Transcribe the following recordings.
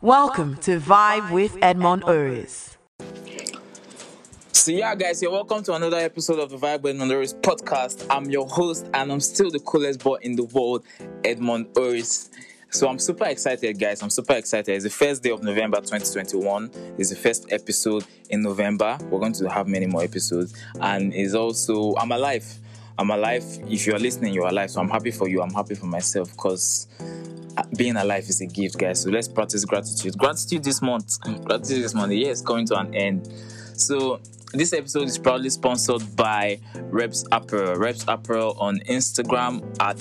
Welcome to Vibe with Edmund Oris. So yeah, guys, you're welcome to another episode of the Vibe with Edmund Oris podcast. I'm your host, and I'm still the coolest boy in the world, Edmund Oris. So I'm super excited, guys. I'm super excited. It's the first day of November 2021. It's the first episode in November. We're going to have many more episodes, and it's also I'm alive. I'm alive. If you're listening, you're alive. So I'm happy for you. I'm happy for myself because uh, being alive is a gift, guys. So let's practice gratitude. Gratitude this month. Mm, gratitude this month. Yeah, it's coming to an end. So this episode is proudly sponsored by Rebs Apparel. Rebs Apparel on Instagram at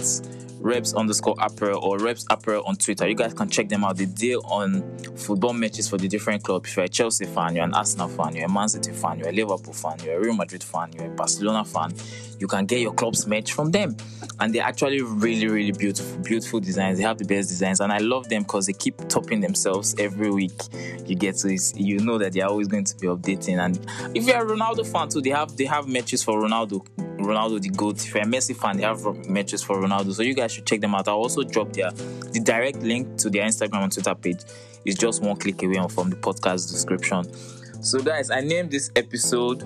rebs underscore apparel or rebs apparel on Twitter. You guys can check them out. They deal on football matches for the different clubs. If you're a Chelsea fan, you're an Arsenal fan, you're a Man City fan, you're a Liverpool fan, you're a Real Madrid fan, you're a Barcelona fan, you can get your club's merch from them. And they're actually really, really beautiful, beautiful designs. They have the best designs, and I love them because they keep topping themselves every week. You get to, you know that they're always going to be updating. And if you're a Ronaldo fan too, they have they have matches for Ronaldo Ronaldo the GOAT. If you're a Messi fan, they have matches for Ronaldo. So you guys should check them out. I'll also drop their the direct link to their Instagram and Twitter page. Is just one click away from the podcast description. So guys, I named this episode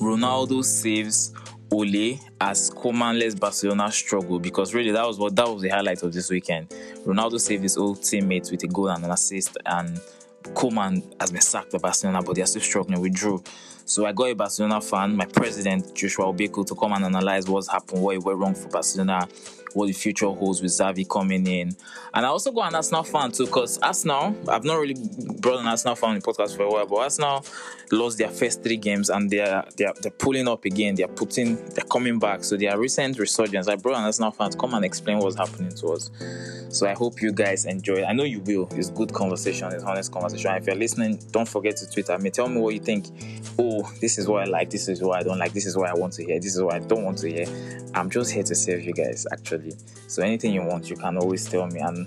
Ronaldo saves Ole as Koeman's Barcelona struggle because really that was what that was the highlight of this weekend. Ronaldo saved his old teammates with a goal and an assist, and Koeman has been sacked by Barcelona, but they're still struggling with Drew. So I got a Barcelona fan, my president Joshua Ubeku, to come and analyze what's happened, what went wrong for Barcelona, what the future holds with Xavi coming in. And I also got an Arsenal fan too, because Arsenal, I've not really brought an Arsenal fan in the podcast for a while, but Arsenal lost their first three games and they're they're they're pulling up again. They're putting they're coming back. So their recent resurgence. I brought an Arsenal fan to come and explain what's happening to us. So I hope you guys enjoy. I know you will. It's good conversation, it's honest conversation. If you're listening, don't forget to tweet at me. Tell me what you think. Oh, this is what I like, this is what I don't like, this is what I want to hear, this is what I don't want to hear. I'm just here to serve you guys, actually. So anything you want, you can always tell me, and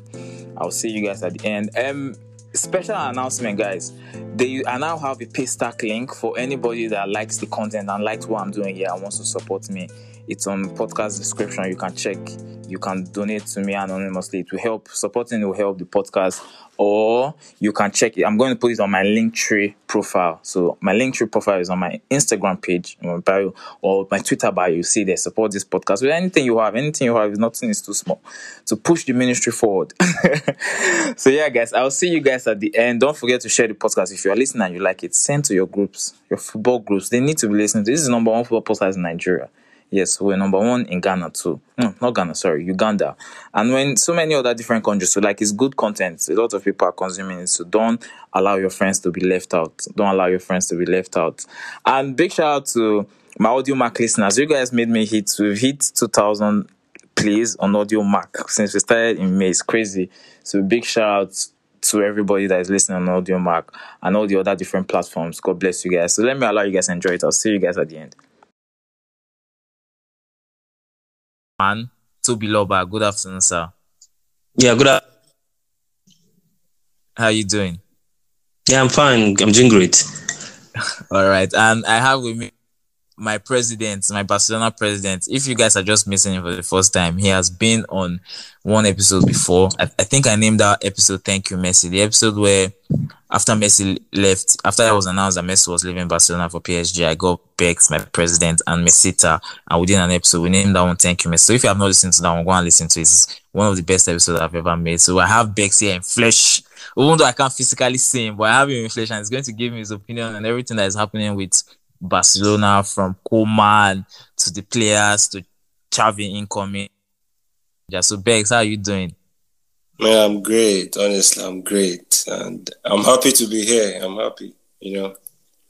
I'll see you guys at the end. Um, special announcement, guys. They I now have a Paystack link for anybody that likes the content and likes what I'm doing here and wants to support me. It's on podcast description. You can check. You can donate to me anonymously. It will help. Supporting will help the podcast or you can check it. I'm going to put it on my Linktree profile. So my Linktree profile is on my Instagram page, my bio, or my Twitter bio. You see there, support this podcast with anything you have. Anything you have, nothing is too small to push the ministry forward. so yeah, guys, I'll see you guys at the end. Don't forget to share the podcast if you are listening and you like it. Send to your groups, your football groups. They need to be listening to. This is number one football podcast in Nigeria. Yes, we're number one in Ghana too. No, not Ghana, sorry, Uganda. And when so many other different countries, so like it's good content. A lot of people are consuming it. So don't allow your friends to be left out. Don't allow your friends to be left out. And big shout out to my Audiomack listeners. You guys made me hit. We've hit 2000 plays on Audiomack since we started in May. It's crazy. So big shout out to everybody that is listening on Audiomack and all the other different platforms. God bless you guys. So let me allow you guys enjoy it. I'll see you guys at the end. Man. Tobiloba, good afternoon, sir. Yeah, good afternoon. How you doing? Yeah, I'm fine. I'm doing great. All right. And I have with me my president, my Barcelona president. If you guys are just missing him for the first time, he has been on one episode before. I, I think I named that episode Thank You, Messi. The episode where after Messi left, after it was announced that Messi was leaving Barcelona for PSG, I got Bex, my president, and Mesita, and we did an episode. We named that one Thank You, Messi. So if you have not listened to that one, go and listen to it. It's one of the best episodes I've ever made. So I have Bex here in flesh. Even though I can't physically see him, but I have him in flesh and he's going to give me his opinion on everything that is happening with Barcelona from Koeman to the players to Xavi incoming. Yeah, so Bex, how are you doing? Man, I'm great. Honestly, I'm great, and I'm happy to be here. I'm happy. You know,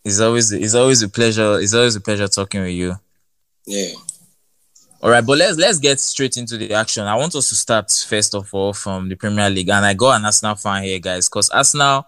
it's always it's always a pleasure. It's always a pleasure talking with you. Yeah. All right, but let's let's get straight into the action. I want us to start first of all from the Premier League, and I got an Arsenal fan here, guys, because Arsenal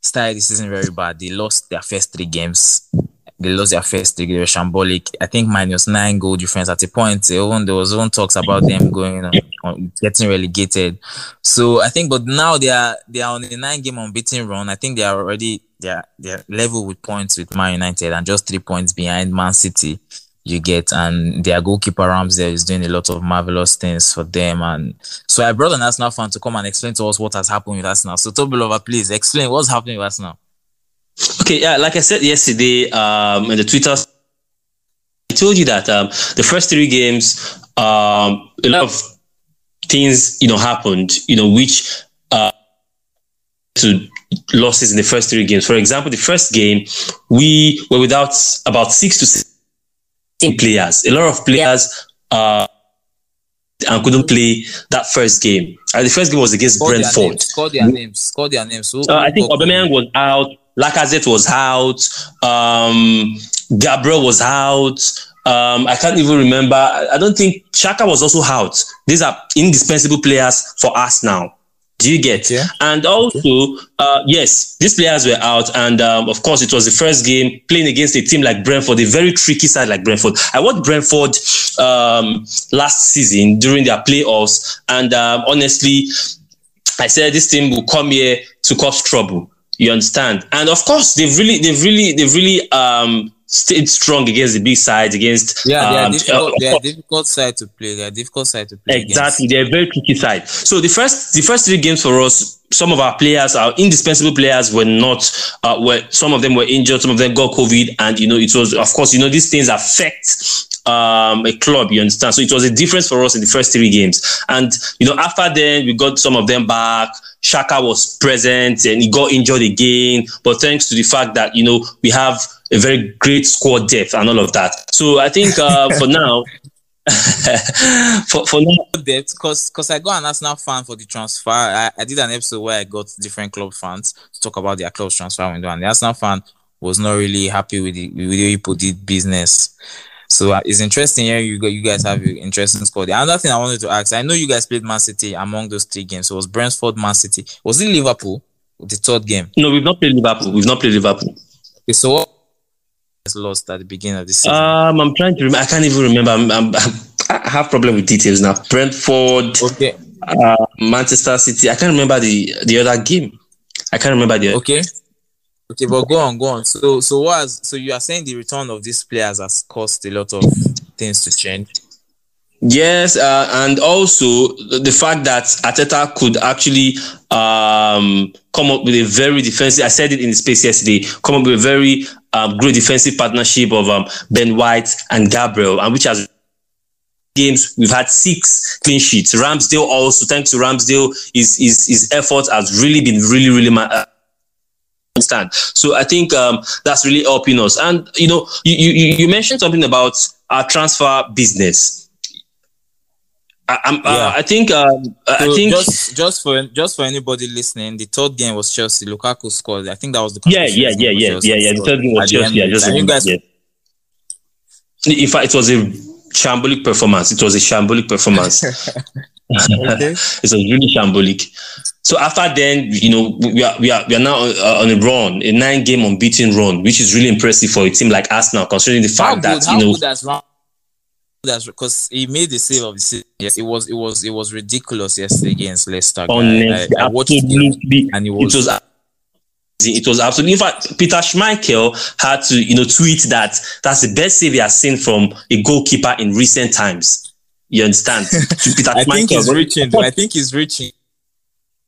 started the season very bad. They lost their first three games they lost their first league. They were shambolic. I think minus nine goal difference at a point. Eh, even there was even talks about them going on, on, getting relegated. So I think, but now they are they are on a nine game unbeaten run. I think they are already they are they are level with points with Man United and just three points behind Man City. you get, and their goalkeeper Ramsdale is doing a lot of marvelous things for them. And so I brought an Arsenal fan to come and explain to us what has happened with Arsenal. So Tobiloba, please explain what's happening with Arsenal. Okay, yeah, like I said yesterday um, in the Twitter, I told you that um, the first three games, um, a lot of things you know happened, you know, which uh, to losses in the first three games. For example, the first game we were without about six to seven players. A lot of players uh, and couldn't play that first game. Uh, the first game was against Call their Brentford. names. Call their names. Call their names. Who- Uh, I think Aubameyang was out. Lacazette was out. Um, Gabriel was out. Um, I can't even remember. I don't think Xhaka was also out. These are indispensable players for us now. Do you get? Yeah. And also, uh, yes, these players were out, and um, of course, it was the first game playing against a team like Brentford, a very tricky side like Brentford. I watched Brentford um, last season during their playoffs, and um, honestly, I said this team will come here to cause trouble. You understand? And of course, they've really, they've really, they've really um stayed strong against the big sides, against Yeah, they are um, difficult. uh, They are difficult side to play. They are difficult side to play. Exactly, they're a very tricky side. So the first, the first three games for us, some of our players, our indispensable players, were not. Uh, were some of them were injured, some of them got COVID, and you know it was, of course, you know these things affect um, a club. You understand? So it was a difference for us in the first three games, and you know after then we got some of them back. Xhaka was present and he got injured again, but thanks to the fact that you know we have a very great squad depth and all of that. So I think uh, for now. for, for now, depth because because I got an Arsenal fan for the transfer. I, I did an episode where I got different club fans to talk about their club's transfer window, and the Arsenal fan was not really happy with the with the people did business. So uh, it's interesting here. You got you guys have an interesting squad. The Another thing I wanted to ask, I know you guys played Man City among those three games. So it was Brentford, Man City. Was it Liverpool? The third game. No, we've not played Liverpool. We've not played Liverpool. Okay, so what was lost at the beginning of the season? Um, I'm trying to remember. I can't even remember. I'm, I'm, I have problem with details now. Brentford, okay, uh, Manchester City. I can't remember the the other game. I can't remember the. Other game. Okay. Okay, but go on, go on. So, so was so you are saying the return of these players has caused a lot of things to change. Yes, uh, and also the the fact that Arteta could actually um, come up with a very defensive. I said it in the space yesterday. Come up with a very um, great defensive partnership of um, Ben White and Gabriel, and which has games we've had six clean sheets. Ramsdale also, thanks to Ramsdale, his his, his effort has really been really really. Ma- uh, understand. So I think um, that's really helping us. And you know, you, you you mentioned something about our transfer business. I, I'm, Yeah. uh, I think um, I think just just for just for anybody listening, the third game was Chelsea. Lukaku scored. I think that was the yeah yeah yeah yeah yeah yeah. The third game was Chelsea. Yeah, just you guys, yeah. In fact, it was a shambolic performance. It was a shambolic performance. okay. it was really shambolic. So after then, you know, we are we are we are now uh, on a run, a nine game unbeaten run, which is really impressive for a team like Arsenal, considering the How fact good? that How you know that's wrong? That's because he made the save of the season. Yes, it was it was it was ridiculous yesterday against Leicester. guy. honest, I, I watched absolutely, and it it was, was it was absolutely. In fact, Peter Schmeichel had to, you know, tweet that that's the best save he has seen from a goalkeeper in recent times. You understand? I think he's reaching. I think he's reaching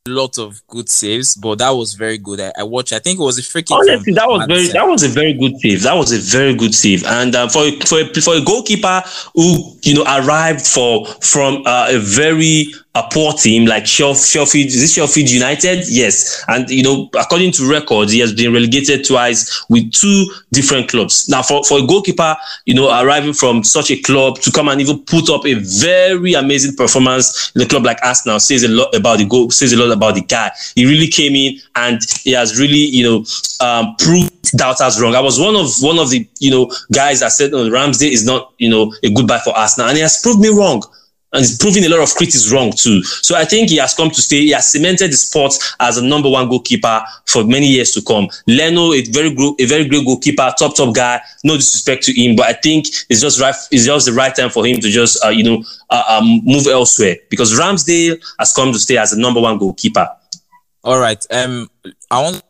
a lot of good saves, but that was very good. I, I watched. I think it was a freaking. Honestly, that was very that was a very good save. That was a very good save, and uh, for for a, for a goalkeeper who you know arrived for from uh, a very a poor team like Sheffield, is it Sheffield United? Yes, and you know according to records, he has been relegated twice with two different clubs. Now, for for a goalkeeper, you know arriving from such a club to come and even put up a very amazing performance in a club like Arsenal says a lot about the goal, says a lot about the guy. He really came in and he has really you know um, proved doubters wrong. I was one of one of the you know guys that said oh, Ramsey is not you know a good buy for Arsenal, and he has proved me wrong. And he's proving a lot of critics wrong too. So I think he has come to stay. He has cemented the sport as a number one goalkeeper for many years to come. Leno, a very good, a very great goalkeeper, top top guy. No disrespect to him, but I think it's just right. It's just the right time for him to just uh, you know uh, um, move elsewhere because Ramsdale has come to stay as a number one goalkeeper. All right. Um, I want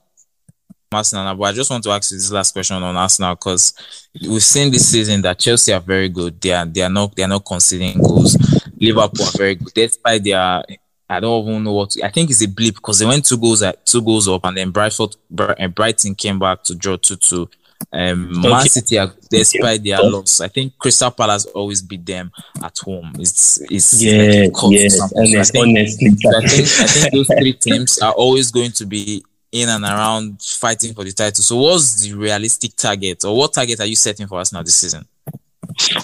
Arsenal, but I just want to ask you this last question on Arsenal because we've seen this season that Chelsea are very good. They are they are not they are not conceding goals. Liverpool are very good despite their I don't even know what to, I think it's a blip because they went two goals at two goals up and then Brightford Brighton came back to draw two two. Um, Man City, are, despite their loss, I think Crystal Palace always beat them at home. It's it's yeah, like yeah. So I think, honestly, I think I think those three teams are always going to be in and around fighting for the title. So, what's the realistic target, or what target are you setting for us now this season?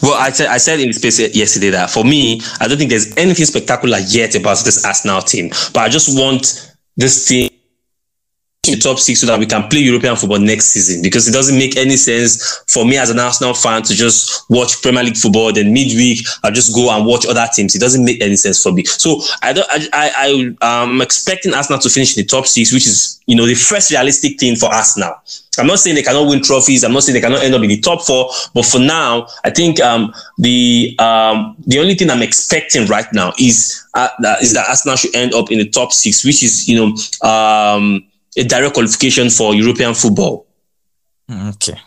Well, I said I said in the space yesterday that for me, I don't think there's anything spectacular yet about this Arsenal team, but I just want this team the top six so that we can play European football next season because it doesn't make any sense for me as an Arsenal fan to just watch Premier League football then midweek I'll just go and watch other teams. It doesn't make any sense for me. So I don't I I, I am expecting Arsenal to finish in the top six, which is you know the first realistic thing for Arsenal. I'm not saying they cannot win trophies. I'm not saying they cannot end up in the top four. But for now, I think um, the um, the only thing I'm expecting right now is uh, is that Arsenal should end up in the top six, which is you know um, a direct qualification for European football. Hmm, okay.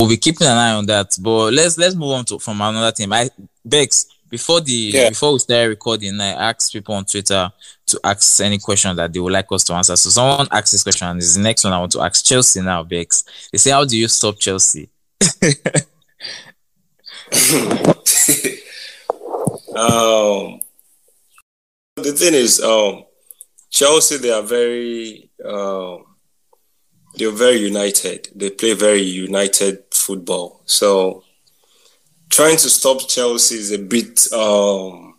We'll be keeping an eye on that. But let's let's move on to from another team. I Bex, before the yeah. before we start recording, I asked people on Twitter to ask any question that they would like us to answer. So someone asked this question, and this is the next one I want to ask Chelsea now, Bex. They say, How do you stop Chelsea? um the thing is, um Chelsea, they are very, uh, they're very united. They play very united football. So trying to stop Chelsea is a bit um,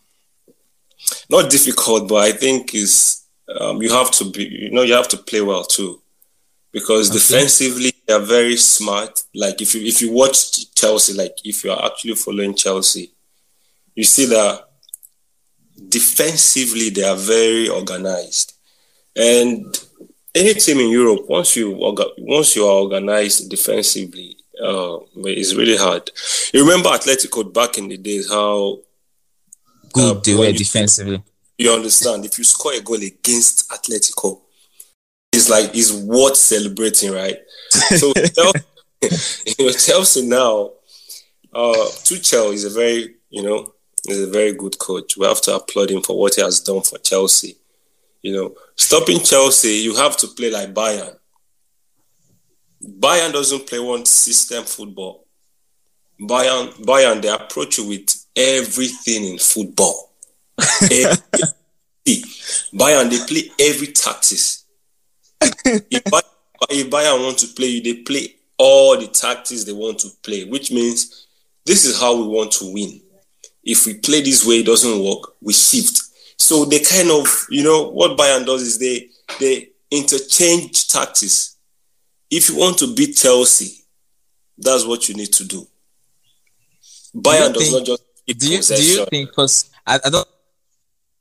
not difficult, but I think is um, you have to be, you know, you have to play well too, because okay. defensively they are very smart. Like if you if you watch Chelsea, like if you are actually following Chelsea, you see that defensively they are very organized. And any team in europe once you once you are organized defensively uh, it's really hard. You remember atletico back in the days how good uh, they were defensively. You understand if you score a goal against atletico it's like it's worth celebrating right? So you know chelsea now. Uh tuchel is a very you know He's a very good coach. We have to applaud him for what he has done for Chelsea. You know, stopping Chelsea, you have to play like Bayern. Bayern doesn't play one system football. Bayern, Bayern, they approach you with everything in football. Bayern, they play every tactics. if, Bayern, if Bayern want to play you, they play all the tactics they want to play, which means this is how we want to win if we play this way, it doesn't work, we shift. So they kind of, you know, what Bayern does is they they interchange tactics. If you want to beat Chelsea, that's what you need to do. Bayern do does think, not just do you, do you think because I, I don't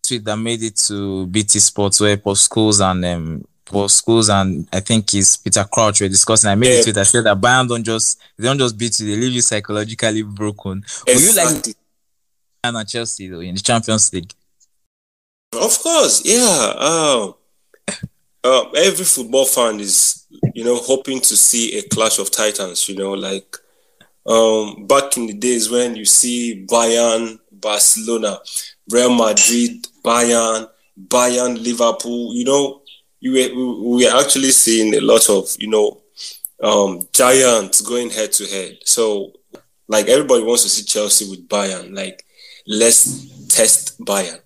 tweet that made it to BT Sports where Paul Scholes and um Paul Scholes and I think it's Peter Crouch were discussing. I made yeah. a tweet. I said that Bayern don't just they don't just beat you, they leave you psychologically broken. Exactly. Will you like and Chelsea though in the Champions League? Of course, yeah. Um, uh, every football fan is, you know, hoping to see a clash of titans. You know, like um, back in the days when you see Bayern, Barcelona, Real Madrid, Bayern, Bayern, Liverpool. You know, you were, we are actually seeing a lot of, you know, um, giants going head to head. So, like everybody wants to see Chelsea with Bayern. Like let's test Bayern.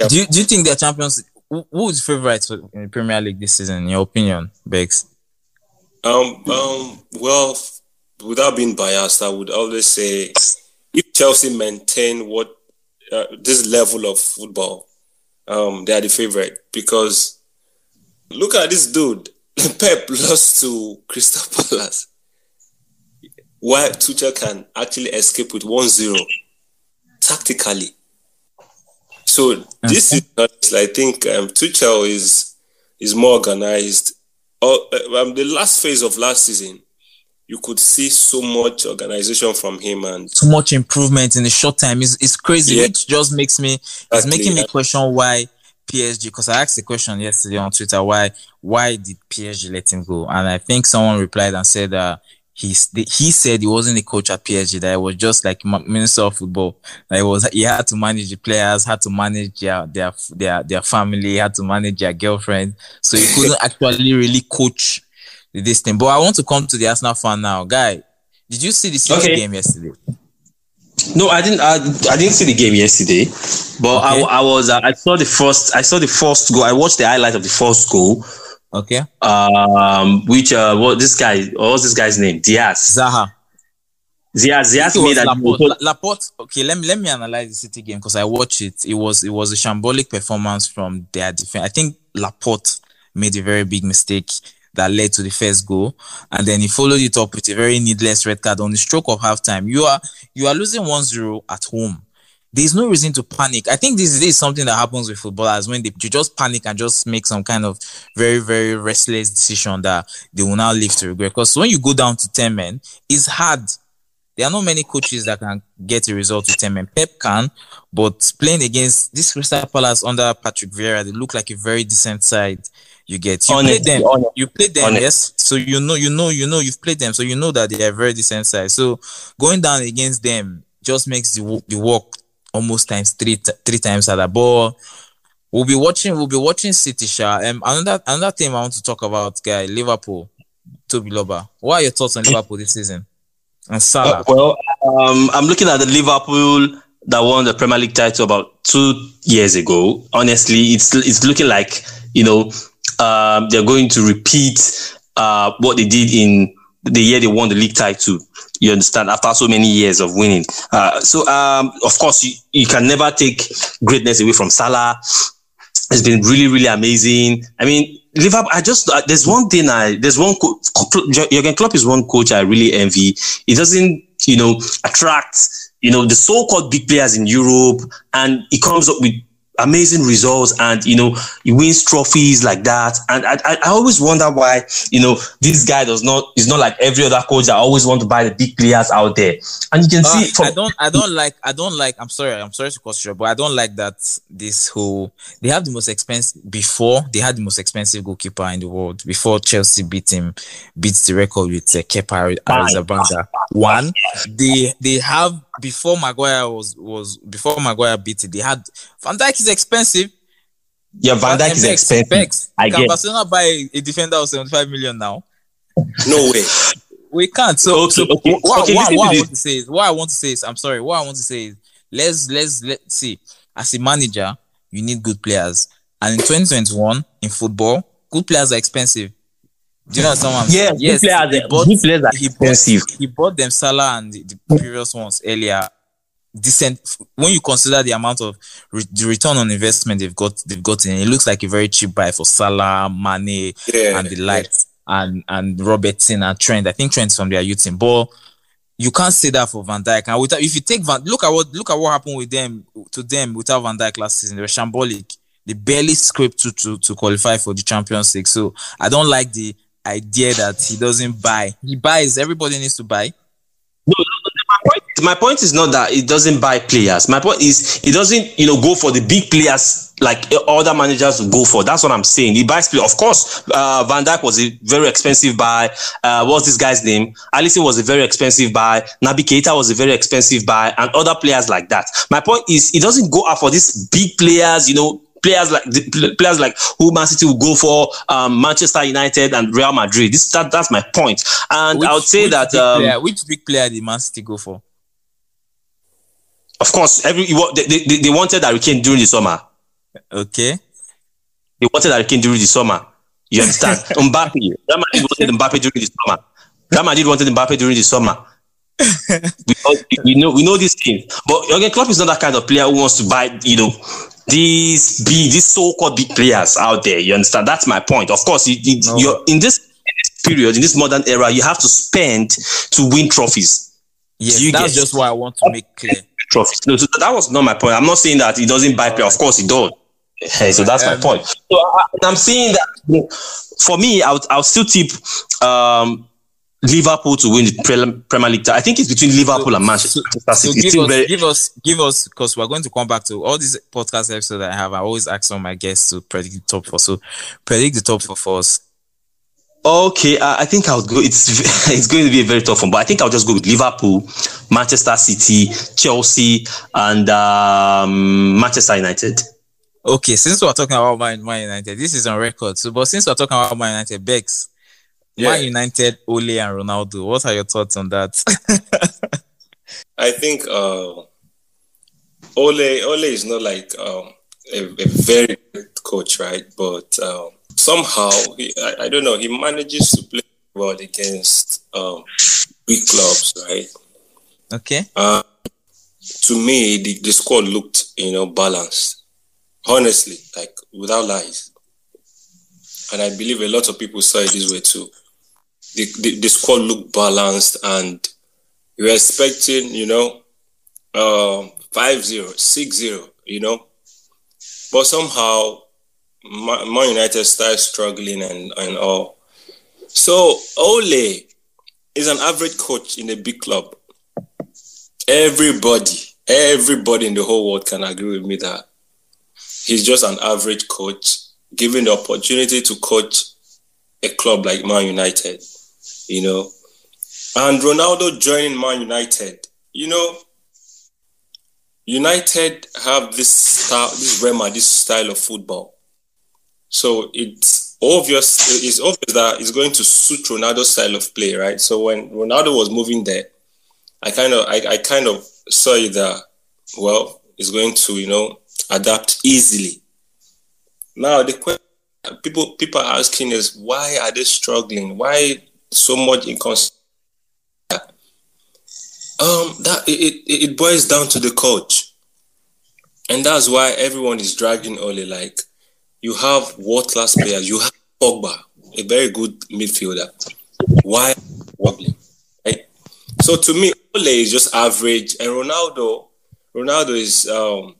Yep. Do you, do you think they're champions? Who is favorite in the Premier League this season, in your opinion, Bex? Um, um, well, without being biased, I would always say if Chelsea maintain what uh, this level of football, um, they are the favorite because look at this dude. Pep lost to Crystal Palace. Why Tuchel can actually escape with 1-0 tactically. So this is I think um, Tuchel is is more organized. Oh, um, the last phase of last season, you could see so much organization from him and so much improvement in a short time. It's, it's crazy. Yeah. It just makes me exactly. it's making me question why PSG? Because I asked the question yesterday on Twitter. Why why did PSG let him go? And I think someone replied and said uh, he he said he wasn't a coach at PSG. That it was just like minister of football. That it was he had to manage the players, had to manage their their their their family, had to manage their girlfriend. So he couldn't actually really coach this thing. But I want to come to the Arsenal fan now, guy. Did you see the City okay. game yesterday? No, I didn't. I, I didn't see the game yesterday, but okay. I, I was. Uh, I saw the first. I saw the first goal. I watched the highlight of the first goal. Okay. Um, which uh, what this guy? What was this guy's name? Diaz. Zaha. Diaz. Diaz made that. Laporte. Laporte. Okay, let me let me analyze the City game because I watched it. It was it was a shambolic performance from their defense. I think Laporte made a very big mistake that led to the first goal. And then he followed it up with a very needless red card on the stroke of halftime. You are you are losing 1-0 at home. There's no reason to panic. I think this is, something that happens with footballers when they you just panic and just make some kind of very, very restless decision that they will now live to regret. Because when you go down to 10 men, it's hard. There are not many coaches that can get a result with 10 men. Pep can, but playing against this Crystal Palace under Patrick Vieira, they look like a very decent side you get you play them. You play them, yes. So you know, you know, you know, you've played them, so you know that they are very decent size. So going down against them just makes the the work almost times three three times at the ball. We'll be watching. We'll be watching City. Sha. Um, another another thing I want to talk about, guy, Liverpool. Tobiloba. What are your thoughts on Liverpool this season? And Salah. Uh, well, um, I'm looking at the Liverpool that won the Premier League title about two years ago. Honestly, it's it's looking like you know um, they're going to repeat uh, what they did in the year they won the league title. You understand? After so many years of winning. Uh, so, um, of course, you, you can never take greatness away from Salah. It's been really, really amazing. I mean, Liverpool, I just, uh, there's one thing I, there's one, co- Jurgen Klopp is one coach I really envy. He doesn't, you know, attract, you know, the so-called big players in Europe and he comes up with amazing results and you know he wins trophies like that. And I, I, always wonder why you know this guy does not is not like every other coach that always want to buy the big players out there. And you can uh, see from- I don't I don't like I don't like I'm sorry I'm sorry to cut you but I don't like that this whole they have the most expensive before they had the most expensive goalkeeper in the world before Chelsea beat him beats the record with uh, Kepa Arrizabalaga. One they they have before Maguire was was before Maguire beat it they had Van Dijk is expensive. Yeah, Van Dijk is expensive. Bex. I Can get. Barcelona buy a defender of 75 million now? No way. we can't. So, okay, so okay. What, okay, what, what I want to say is, what I want to say is, I'm sorry. What I want to say is, let's let's let's see. As a manager, you need good players, and in 2021 in football, good players are expensive. Do you know someone? Yeah, yes, good players, he bought, good players are he expensive. Bought, he bought them Salah and the, the previous ones earlier decent when you consider the amount of re- the return on investment they've got they've gotten it looks like a very cheap buy for Salah, Mane yeah, and the likes yeah. and and Robertson and Trent I think Trent's from their youth team but you can't say that for Van Dijk and without, if you take Van look at what look at what happened with them to them without Van Dijk last season they were shambolic they barely scraped to, to to qualify for the Champions League so I don't like the idea that he doesn't buy he buys everybody needs to buy no, no, no my point, my point is not that it doesn't buy players. My point is it doesn't, you know, go for the big players like other managers go for. That's what I'm saying. He buys players. Of course, uh, Van Dijk was a very expensive buy. Uh, what's this guy's name? Alisson was a very expensive buy. Naby Keita was a very expensive buy, and other players like that. My point is, it doesn't go out for these big players, you know, players like players like who Man City will go for um, Manchester United and Real Madrid. This that, that's my point. And which, I would say that um, player, which big player did Man City go for? Of course, every they, they, they wanted Harry Kane during the summer. Okay. They wanted Harry Kane during the summer. You understand? Mbappe. Real Madrid wanted Mbappe during the summer. Real Madrid wanted Mbappe during the summer. we, we know we know these things, but Jurgen Klopp is not that kind of player who wants to buy, you know, these big, these so-called big players out there. You understand? That's my point. Of course, you, you, no. you're in this, period, in this modern era, you have to spend to win trophies. Yes, you that's get, just what I want to make clear. Trophies. No, so that was not my point. I'm not saying that he doesn't buy players. Of course, he does. Hey, so that's um, my point. So I, am saying that for me, I would, I would still tip um, Liverpool to win the Premier League. I think it's between Liverpool so, and Manchester so, City. So give, us, very... give us, give us, because we're going to come back to all these podcast episodes that I have. I always ask all my guests to predict the top four. So predict the top four for us. Okay, uh, I think I'll go. It's it's going to be a very tough one, but I think I'll just go with Liverpool, Manchester City, Chelsea, and um, Manchester United. Okay, since we're talking about Man, Man United, this is on record. So, but since we're talking about Man United, Bex, yeah. Man United, Ole and Ronaldo. What are your thoughts on that? I think uh, Ole Ole is not like um, a, a, very good coach, right? But um, somehow he, I, I, don't know he manages to play well against um, big clubs right okay uh, to me the, the squad looked you know balanced honestly like without lies and i believe a lot of people saw it this way too the, the, the squad looked balanced and you were expecting you know uh, 5-0 6-0 you know but somehow Man United started struggling and, and all. So Ole is an average coach in a big club. Everybody, everybody in the whole world can agree with me that he's just an average coach given the opportunity to coach a club like Man United, you know. And Ronaldo joining Man United, you know, United have this style, this Rema, this style of football so it's obvious it's obvious that it's going to suit Ronaldo's style of play, right? So when Ronaldo was moving there, I kind of I, I kind of saw it that well, it's going to, you know, adapt easily. Now the question people people are asking is why are they struggling? Why so much inconsistency? Um, that it, it, it boils down to the coach, and that's why everyone is dragging Ole. Like you have world class players. You have Pogba, a very good midfielder. Why wobbling? Right? So to me, Ole is just average, and Ronaldo, Ronaldo is um,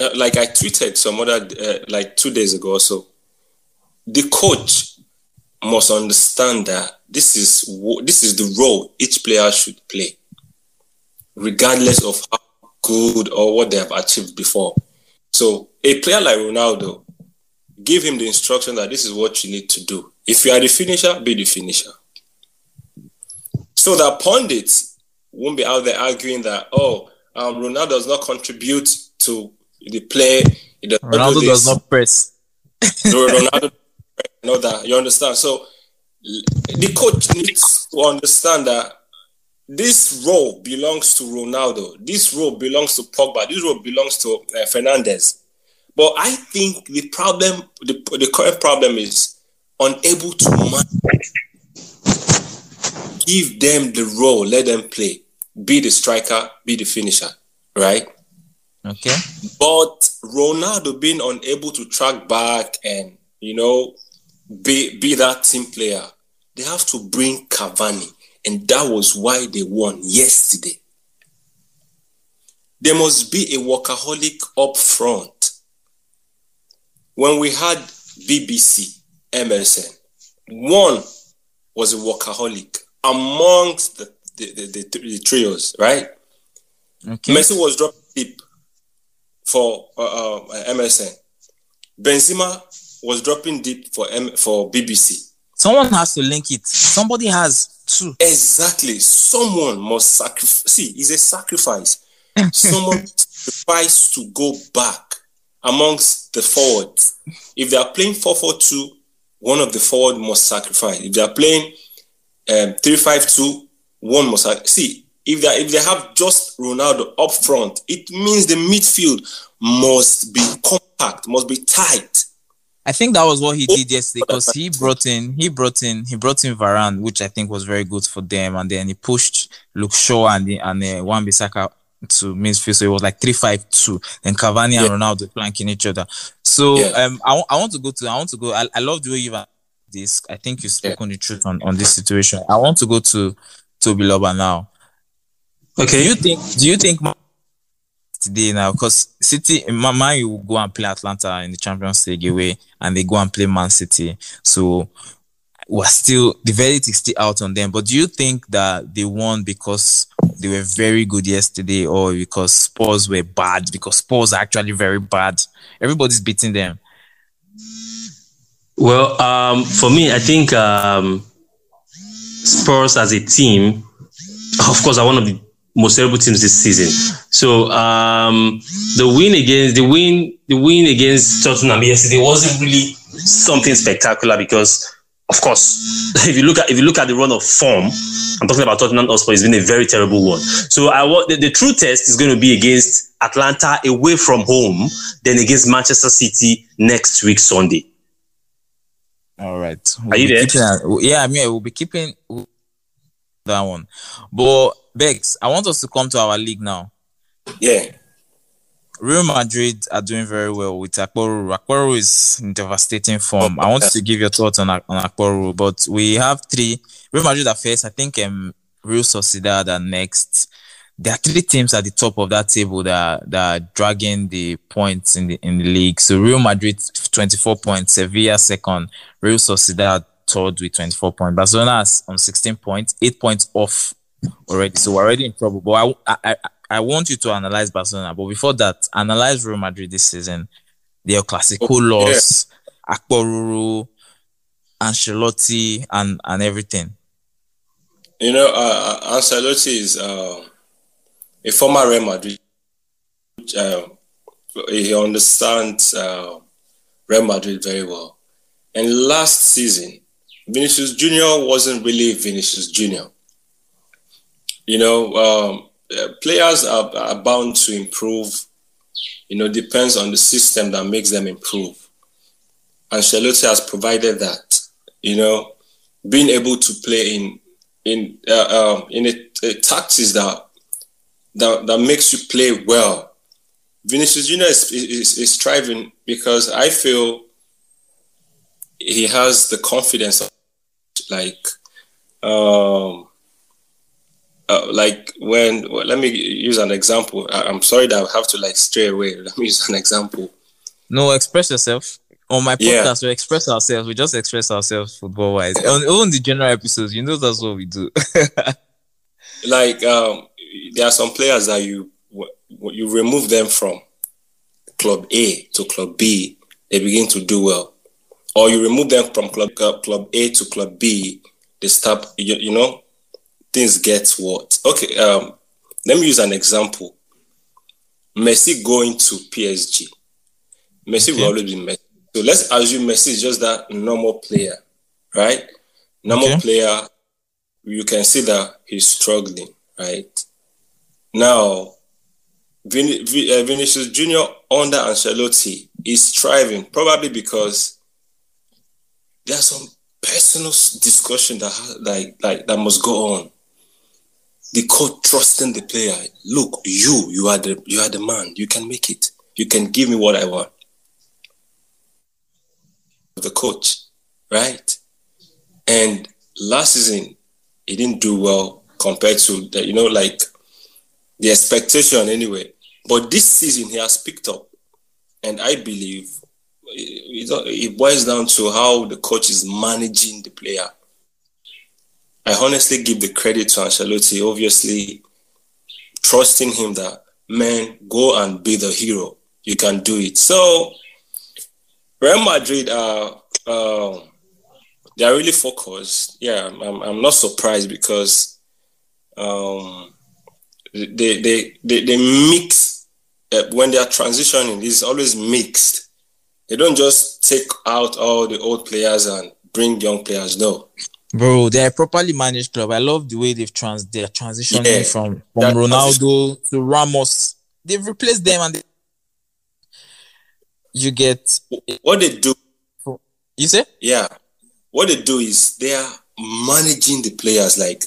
uh, like I tweeted some other uh, like two days ago so. The coach must understand that this is this is the role each player should play, regardless of how good or what they have achieved before. So a player like Ronaldo, give him the instruction that this is what you need to do. If you are the finisher, be the finisher. So that pundits won't be out there arguing that, oh, um, Ronaldo does not contribute to the play. Does Ronaldo do does not press. Ronaldo, know that you understand. So the coach needs to understand that this role belongs to Ronaldo. This role belongs to Pogba. This role belongs to uh, Fernandes. But I think the problem, the, the current problem is unable to manage. Give them the role, let them play. Be the striker, be the finisher, right? Okay. But Ronaldo being unable to track back and you know be be that team player, they have to bring Cavani, and that was why they won yesterday. There must be a workaholic up front when we had BBC, MSN, one was a workaholic amongst the, the, the, the, the trios, right? Okay. Messi was dropped deep for uh, uh, MSN. Benzema was dropping deep for M- for BBC. Someone has to link it. Somebody has to. Exactly. Someone must sacrifice. See, it's a sacrifice. Someone sacrifice to go back amongst the forwards. If they are playing 4 4 2, one of the forward must sacrifice. If they are playing um, 3 5 2, one must sacrifice. See, if they, if they have just Ronaldo up front, it means the midfield must be compact, must be tight. I think that was what he did yesterday because he brought in he brought in he brought in Varane, which I think was very good for them, and then he pushed Luke Shaw and the, and uh, Wan Bissaka to midfield. So it was like three five two. Then Cavani yeah. and Ronaldo flanking each other. So yeah. um, I, I want to go to I want to go. I, I love the way you've this. I think you spoken yeah. the truth on, on this situation. I want to go to Tobiloba now. Okay. Do you think? Do you think today now? Because City, Man you will go and play Atalanta in the Champions League away, and they go and play Man City. So we're still the verdict is still out on them. But do you think that they won because they were very good yesterday, or because Spurs were bad? Because Spurs are actually very bad. Everybody's beating them. Well, um, for me, I think um, Spurs as a team, of course, are one of the most terrible teams this season. So um, the win against the win the win against Tottenham yesterday wasn't really something spectacular because, of course, if you look at if you look at the run of form, I'm talking about Tottenham Hotspur. It's been a very terrible one. So I want the, the true test is going to be against Atalanta away from home, then against Manchester City next week Sunday. All right. We'll Are you there? keeping- yeah, I mean, we'll be keeping that one. But Bex, I want us to come to our league now. Yeah. Real Madrid are doing very well with Akporu. Akporu is in devastating form. I want to give your thoughts on, on but we have three. Real Madrid are first. I think um, Real Sociedad are next. There are three teams at the top of that table that, that are dragging the points in the in the league. So Real Madrid 24 points, Sevilla second, Real Sociedad third with 24 points. Barcelona is on 16 points, eight points off already. So we're already in trouble. But I, I, I, want you to analyze Barcelona. But before that, analyze Real Madrid this season. Their classical Oh, yeah. loss, Akporuru, Ancelotti, and, and everything. You know, uh, uh, Ancelotti is uh, a former Real Madrid. Uh, he understands uh, Real Madrid very well. And last season, Vinicius Junior wasn't really Vinicius Junior. You know, um, uh, players are, are bound to improve. You know, depends on the system that makes them improve. And Ancelotti has provided that. You know, being able to play in in uh, um, in a, a tactics that, that that makes you play well. Vinicius Junior is, is is striving because I feel he has the confidence, of, like, um, uh, like when well, let me use an example. I, I'm sorry that I have to like stray away. Let me use an example. No, express yourself. On my Yeah. podcast, we express ourselves. We just express ourselves football wise. on, on the general episodes, you know that's what we do. like um, there are some players that you you remove them from club A to club B, they begin to do well, or you remove them from club club A to club B, they stop. You, you know, things get what? Okay, um, let me use an example. Messi going to PSG. Messi will Okay. always be Messi. So let's assume Messi is just that normal player, right? Normal Okay. player you can see that he's struggling, right? Now, Vin- Vi- uh, Vinicius Junior under Ancelotti is striving, probably because there's some personal discussion that like like that must go on. The coach trusting the player. Look, you you are the you are the man. You can make it. You can give me what I want. The coach, right? And last season, he didn't do well compared to the, you know, like the expectation anyway. But this season, he has picked up, and I believe it, boils down to how the coach is managing the player. I honestly give the credit to Ancelotti, obviously trusting him that man, go and be the hero. You can do it. So Real Madrid are. um they are really focused. Yeah, I'm, I'm not surprised because um, they, they, they, they mix uh, when they are transitioning. It's always mixed. They don't just take out all the old players and bring young players. No, Bro, they're a properly managed club. I love the way they've trans they're transitioning Yeah, from from Ronaldo to Ramos. They've replaced them and they, you get what they do, you say yeah, what they do is they are managing the players. Like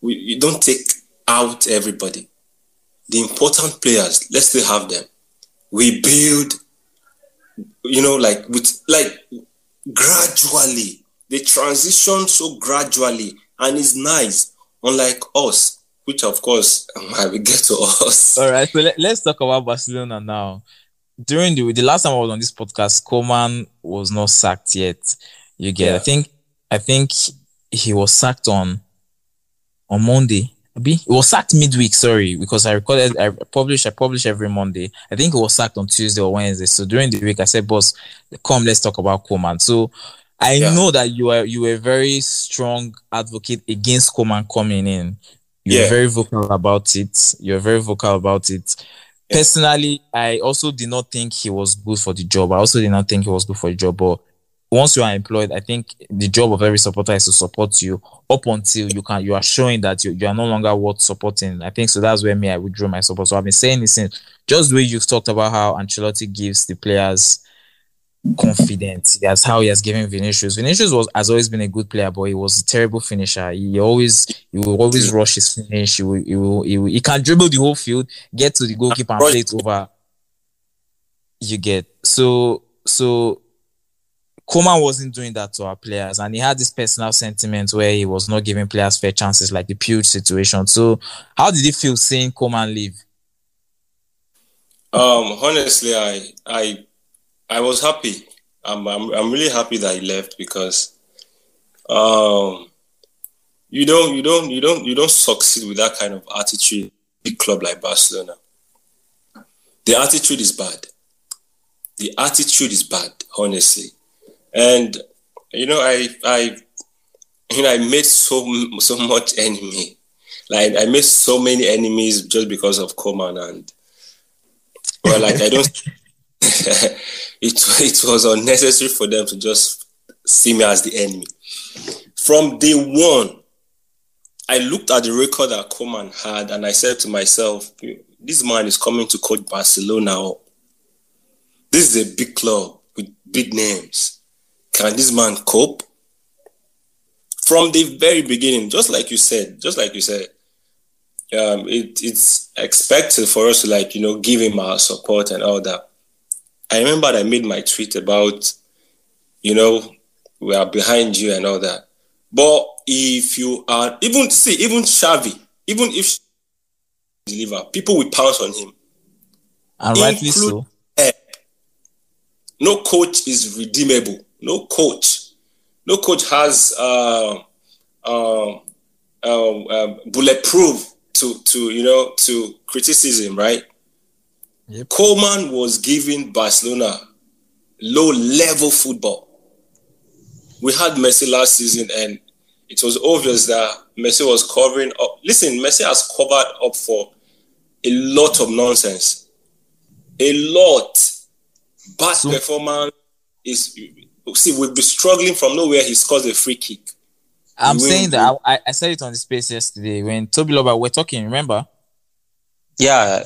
we, you don't take out everybody. The important players, let's still have them. We build, you know, like with like gradually. They transition so gradually, and it's nice. Unlike us, which of course um, I will get to us. all right. So let, let's talk about Barcelona now. During the the last time I was on this podcast, Koeman was not sacked yet. You get, I think I think he was sacked on on Monday. Abi? He was sacked midweek, sorry, because I recorded I publish I publish every Monday. I think it was sacked on Tuesday or Wednesday. So during the week I said, boss, come let's talk about Koeman. So I Yeah. know that you are you were a very strong advocate against Koeman coming in. You're Yeah. very vocal about it. You're very vocal about it. Yeah. Personally, I also did not think he was good for the job. I also did not think he was good for the job. But once you are employed, I think the job of every supporter is to support you up until you can you are showing that you, you are no longer worth supporting. I think so that's where me I withdrew my support. So I've been saying this since just the way you've talked about how Ancelotti gives the players confidence. That's how he has given Vinicius. Vinicius was has always been a good player, but he was a terrible finisher. He always he will always rush his finish. He will, he will, he will, he can dribble the whole field, get to the goalkeeper and play it over. You get so so. Koeman wasn't doing that to our players, and he had this personal sentiment where he was not giving players fair chances, like the Puig situation. So, how did it feel seeing Koeman leave? Um, honestly, I I I was happy. I'm I'm, I'm really happy that he left because um you don't you don't you don't you don't succeed with that kind of attitude big club like Barcelona. The attitude is bad. The attitude is bad, honestly. And you know, I I you know I made so so much enemy. Like I made so many enemies just because of Koeman and well, like I don't. it it was unnecessary for them to just see me as the enemy. From day one, I looked at the record that Koeman had, and I said to myself, "This man is coming to coach Barcelona. This is a big club with big names. Can this man cope?" From the very beginning, just like you said, just like you said, um, it, it's expected for us to like you know give him our support and all that. I remember I made my tweet about you know we are behind you and all that. But if you are even see even Xavi, even if deliver, people will pounce on him. And rightly so. No coach is redeemable. No coach, no coach has uh, um, um, bulletproof to to you know to criticism, right? Yep. Coleman was giving Barcelona low level football. We had Messi last season, and it was obvious that Messi was covering up. Listen, Messi has covered up for a lot of nonsense. A lot. Bad So- performance is. See, we'll be struggling from nowhere. He scores a free kick. I'm You saying that I, I said it on the space yesterday when Tobiloba were talking. Remember, Yeah,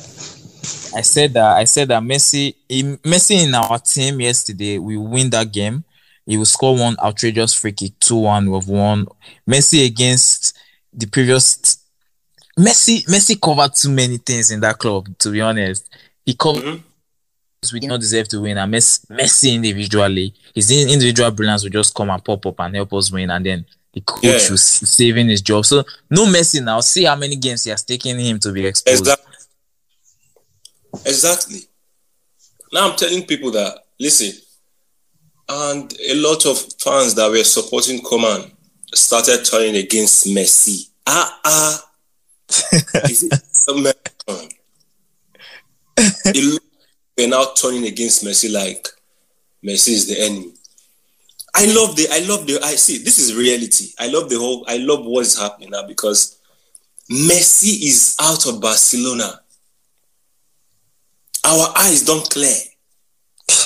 I said that I said that Messi, in, Messi in our team yesterday, we win that game. He will score one outrageous free kick, two one. We've won. Messi against the previous. Messi, Messi covered too many things in that club. To be honest, he covered. Mhm. We did not deserve to win, and Messi, Messi individually, his individual brilliance will just come and pop up and help us win, and then the coach Yeah. was saving his job. So no Messi now. See how many games he has taken him to be exposed. Exactly. Exactly. Now I'm telling people that listen, and a lot of fans that were supporting Koeman started turning against Messi. Ah ah, is it American? A lot They're now turning against Messi like Messi is the enemy. I love the I love the I see this is reality. I love the whole I love what is happening now because Messi is out of Barcelona. Our eyes don't clear.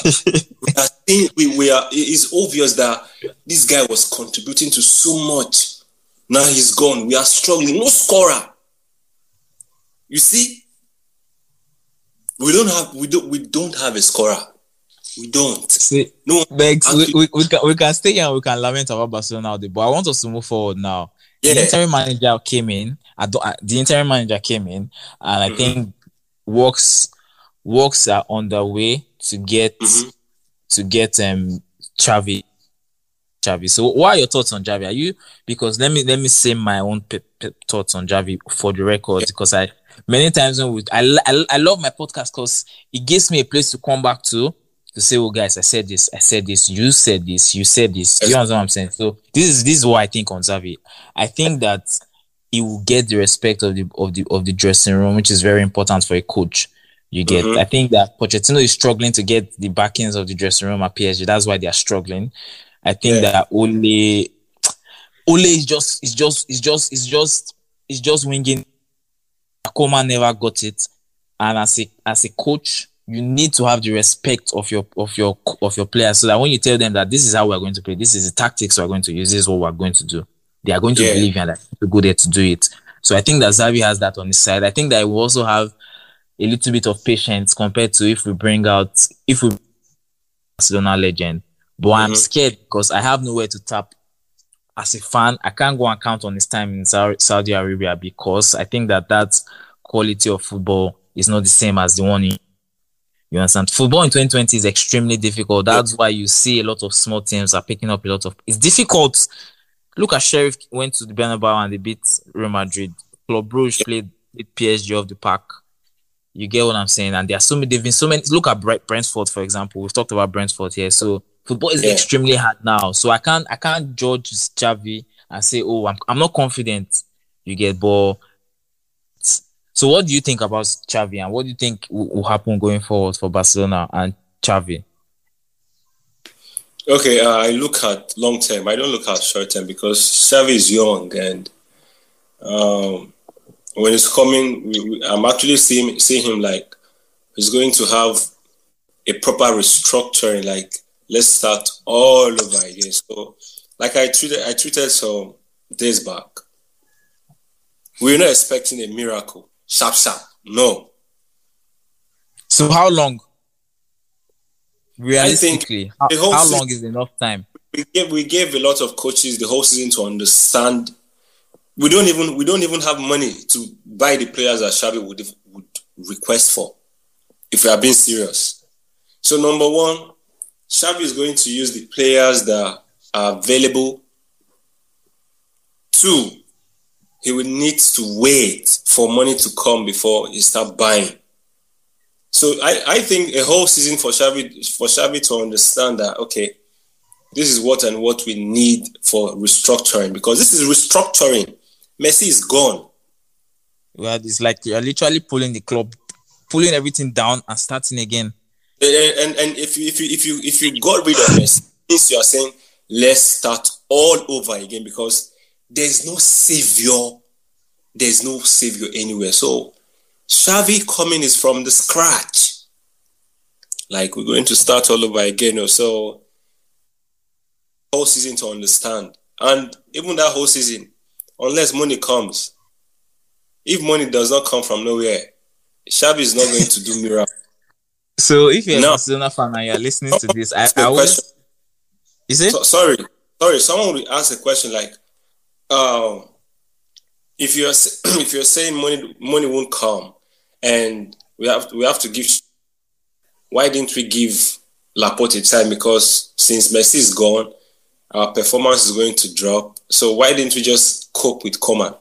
we are seeing, we, we are it is obvious that this guy was contributing to so much. Now he's gone. We are struggling. No scorer. You see? We don't have we don't we don't have a scorer. We don't. See, No Bex, we, we, we, can, we can stay here and we can lament about Barcelona but I want us to move forward now. Yeah. The interim manager came in. I don't, the interim manager came in, and I Mhm. think works works are underway to get Mhm. to get um Xavi. Xavi. So, what are your thoughts on Xavi? Are you because let me let me say my own pe- pe- thoughts on Xavi for the record because I many times when we I, I I love my podcast because it gives me a place to come back to to say, "Oh, guys, I said this, I said this, you said this, you said this." You understand what I'm saying? So this is this is what I think on Xavi. I think that he will get the respect of the of the of the dressing room, which is very important for a coach. You get. Mhm. I think that Pochettino is struggling to get the backings of the dressing room at PSG. That's why they are struggling. I think Yeah. that Ole Ole is just is just is just is just is just winging. Akoma never got it, and as a as a coach, you need to have the respect of your of your of your players, so that when you tell them that this is how we're going to play, this is the tactics we're going to use, this is what we're going to do, they are going to Yeah. believe you and like, to go there to do it. So I think that Xavi has that on his side. I think that he will also have a little bit of patience compared to if we bring out if we Barcelona legend. But I'm Mhm. scared because I have nowhere to tap. As a fan, I can't go and count on his time in Saudi Arabia because I think that that quality of football is not the same as the one in. You understand? Football in 2020 is extremely difficult. That's why you see a lot of small teams are picking up a lot of. It's difficult. Look at Sheriff went to the Bernabeu and they beat Real Madrid. Club Brugge played with PSG off the park. You get what I'm saying? And there are so many. There've been so many. Look at Brentford, for example. We've talked about Brentford here. So football is Yeah. extremely hard now. So I can't I can't judge Xavi and say, oh, I'm I'm not confident. You get ball. So what do you think about Xavi and what do you think will, will happen going forward for Barcelona and Xavi? Okay, uh, I look at long term. I don't look at short term because Xavi is young, and um, when it's coming, we, we, I'm actually seeing seeing him like he's going to have a proper restructuring. Like let's start all over again. So, like I treated, I treated some days back. We're not expecting a miracle, sharp, sharp. No, So how long? Realistically, how, how season- long is enough time? we gave we gave a lot of coaches the whole season to understand. We don't even we don't even have money to buy the players that Xavi would would request for, if we are being serious. So number one, Xavi is going to use the players that are available. Two, he will need to wait for money to come before he start buying. So I, I think a whole season for Xavi for Xavi to understand that okay, this is what and what we need for restructuring because this is restructuring. Messi is gone. Well, it's like you're literally pulling the club, pulling everything down and starting again. And, and, and if you if you if you if you got rid of Messi, means you are saying let's start all over again because there's no savior, there's no savior anywhere. So Xavi coming is from the scratch. Like we're going to start all over again. Or so whole season to understand. And even that whole season, unless money comes, if money does not come from nowhere, Xavi is not going to do miracle. So if you're No. a Barcelona fan and you're listening to this, I, I would. You see? So, sorry, sorry. Someone will ask a question like, um, if you're if you're saying money money won't come, and we have we have to give, why didn't we give Laporte time? Because since Messi is gone, our performance is going to drop. So why didn't we just cope with Koeman?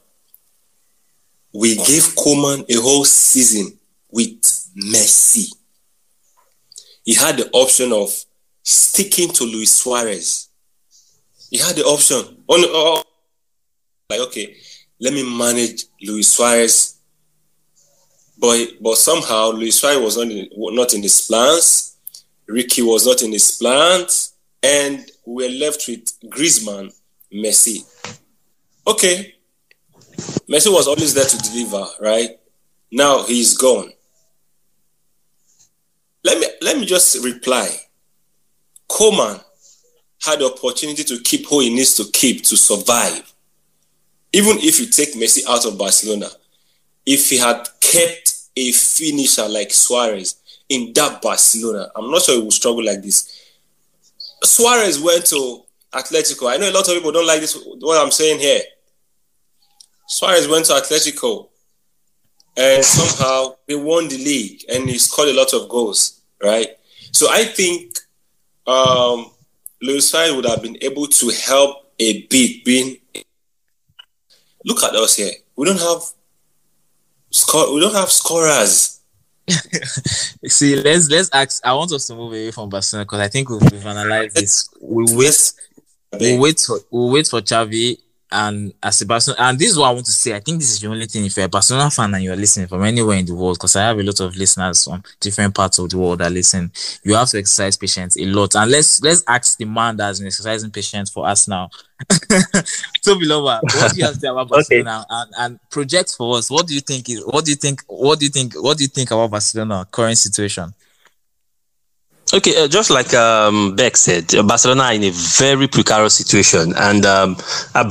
We gave Koeman a whole season with Messi. He had the option of sticking to Luis Suarez. He had the option. Oh, On, oh, oh, like, okay, let me manage Luis Suarez. But, but somehow Luis Suarez was not in, not in his plans. Riqui was not in his plans. And we were left with Griezmann, Messi. Okay. Messi was always there to deliver, right? Now he's gone. Let me let me just reply. Koeman had the opportunity to keep who he needs to keep to survive. Even if you take Messi out of Barcelona, if he had kept a finisher like Suarez in that Barcelona, I'm not sure he would struggle like this. Suarez went to Atletico. I know a lot of people don't like this, what I'm saying here. Suarez went to Atletico and somehow they won the league and he scored a lot of goals, right? So I think um, Luis Suarez would have been able to help a bit. Being look at us here, we don't have score, we don't have scorers. See, let's let's ask. I want us to move away from Barcelona because I think we've, we've analyzed this. We wait. We wait for we wait for Xavi and as a Barcelona, and this is what I want to say. I think this is the only thing if you're a Barcelona fan and you're listening from anywhere in the world, because I have a lot of listeners from different parts of the world that listen. You have to exercise patience a lot, and let's let's ask the man that's been exercising patience for us now. Tobiloba, what do you have to say about Barcelona okay. and, and project for us? What do you think is what do you think what do you think what do you think about Barcelona current situation? Okay, uh, just like um, Bex said, uh, Barcelona are in a very precarious situation, and um,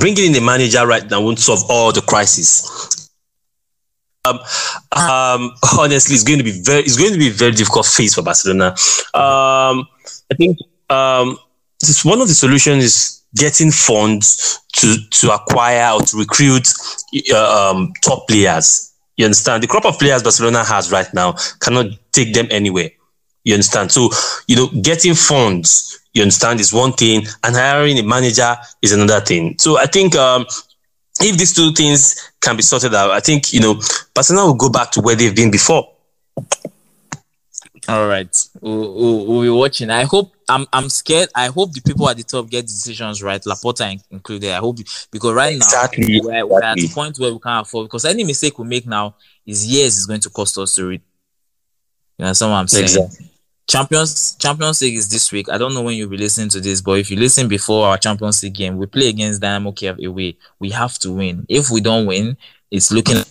bringing in a manager right now won't solve all the crises. Um, um, honestly, it's going to be very, it's going to be a very difficult phase for Barcelona. Um, I think um, this, one of the solutions is getting funds to to acquire or to recruit uh, um, top players. You understand? The crop of players Barcelona has right now cannot take them anywhere. You understand? So, you know, getting funds, you understand, is one thing, and hiring a manager is another thing. So I think um, if these two things can be sorted out, I think, you know, Barcelona will go back to where they've been before. All right, we'll, we'll, we'll, be watching. I hope I'm I'm scared. I hope the people at the top get decisions right, Laporta included. I hope because right exactly. now we're, we're, at the point where we can't afford because any mistake we make now is years is going to cost us to read. You know, what I'm saying. Exactly. Champions Champions League is this week. I don't know when you'll be listening to this, but if you listen before our Champions League game, we play against Dynamo Kiev away. We have to win. If we don't win, it's looking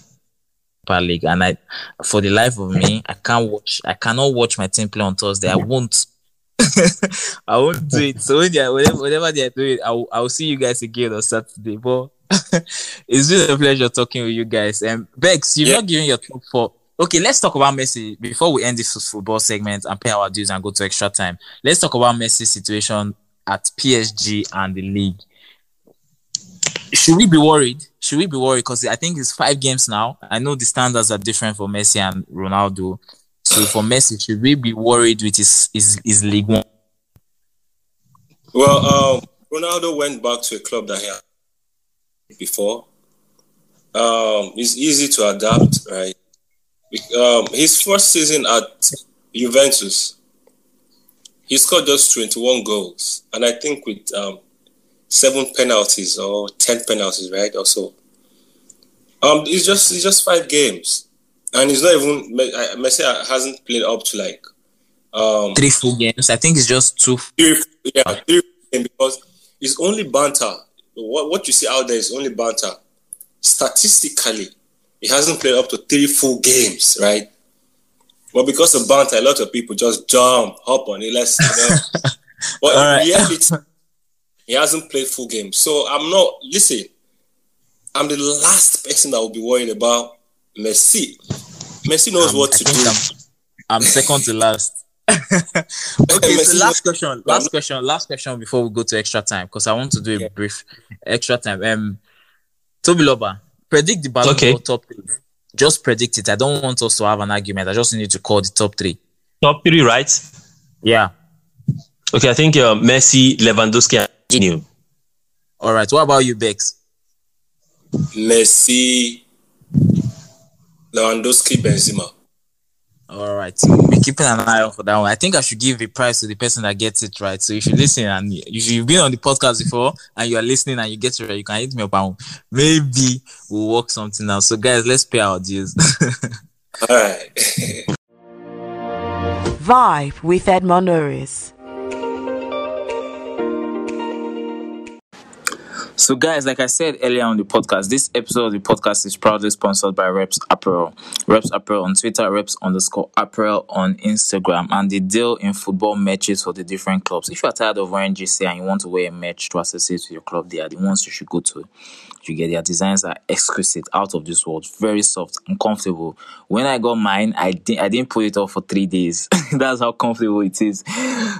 like league. And I, for the life of me, I can't watch. I cannot watch my team play on Thursday. I won't. I won't do it. So when they are, they are doing, I will, I will see you guys again on Saturday. But it's been a pleasure talking with you guys. And Bex, you're yeah. not giving your top four Okay, let's talk about Messi before we end this football segment and pay our dues and go to extra time. Let's talk about Messi's situation at PSG and the league. Should we be worried? Should we be worried? Because I think it's five games now. I know the standards are different for Messi and Ronaldo. So for Messi, should we be worried with his his, his league one? Well, um, Ronaldo went back to a club that he had before. Um, it's easy to adapt, right? Um, his first season at Juventus, he scored just 21 goals, and I think with um, seven penalties or 10 penalties, right? Or so. Um, it's just it's just five games, and he's not even Messi hasn't played up to like um, three full games. I think it's just two. Three, yeah, three because it's only banter. What what you see out there is only banter. Statistically, he hasn't played up to three full games, right? But because of banter, a lot of people just jump, hop on it. Let's, you know. but in right. reality, he hasn't played full games. So I'm not, listen, I'm the last person that will be worried about Messi. Messi knows um, what to do. I'm, I'm, second to last. okay, so last question, last question, last question before we go to extra time because I want to do a yeah. brief extra time. Um, Tobiloba, Predict the Ballon okay. top three. Just predict it. I don't want us to have an argument. I just need to call the top three. Top three, right? Yeah. Okay, I think uh, Messi, Lewandowski, and you. All right. What about you, Bex? Messi, Lewandowski, Benzema. All right. Be keeping an eye out for that one. I think I should give a prize to the person that gets it right. So if you listen and if you've been on the podcast before and you are listening and you get it right, you can hit me up and maybe we'll work something out. So guys, let's pay our dues. All right. Vibe with Edmund Oris. So, guys, like I said earlier on the podcast, this episode of the podcast is proudly sponsored by Rebs Apparel. Rebs Apparel on Twitter, Rebs underscore Apparel on Instagram, and they deal in football matches for the different clubs. If you are tired of wearing GC and you want to wear a match to associate with your club, they are the ones you should go to. You get their designs are exquisite, out of this world, very soft and comfortable. When I got mine, I didn't I didn't put it off for three days. That's how comfortable it is.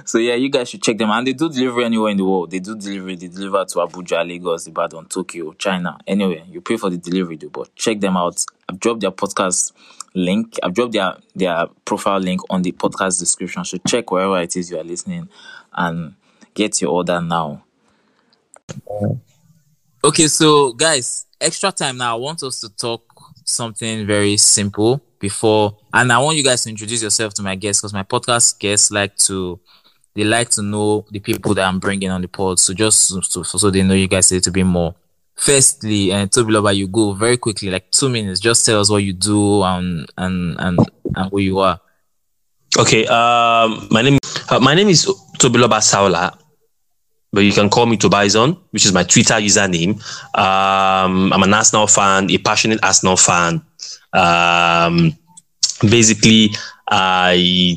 So yeah, you guys should check them. And they do delivery anywhere in the world. They do delivery. They deliver to Abuja, Lagos, Ibadan, Tokyo, China. Anyway, you pay for the delivery, though, but check them out. I've dropped their podcast link. I've dropped their their profile link on the podcast description. So check wherever it is you are listening and get your order now. Okay, so guys, extra time now. I want us to talk something very simple before. And I want you guys to introduce yourself to my guests because my podcast guests like to they like to know the people that I'm bringing on the pod. So just so, so, they know you guys a little bit more. Firstly, and uh, Tobiloba, you go very quickly, like two minutes. Just tell us what you do and and and and who you are. Okay. Um, my name uh, my name is Tobiloba but you can call me Tobizon, which is my Twitter username. Um, I'm an Arsenal fan, a passionate Arsenal fan. Um, basically, I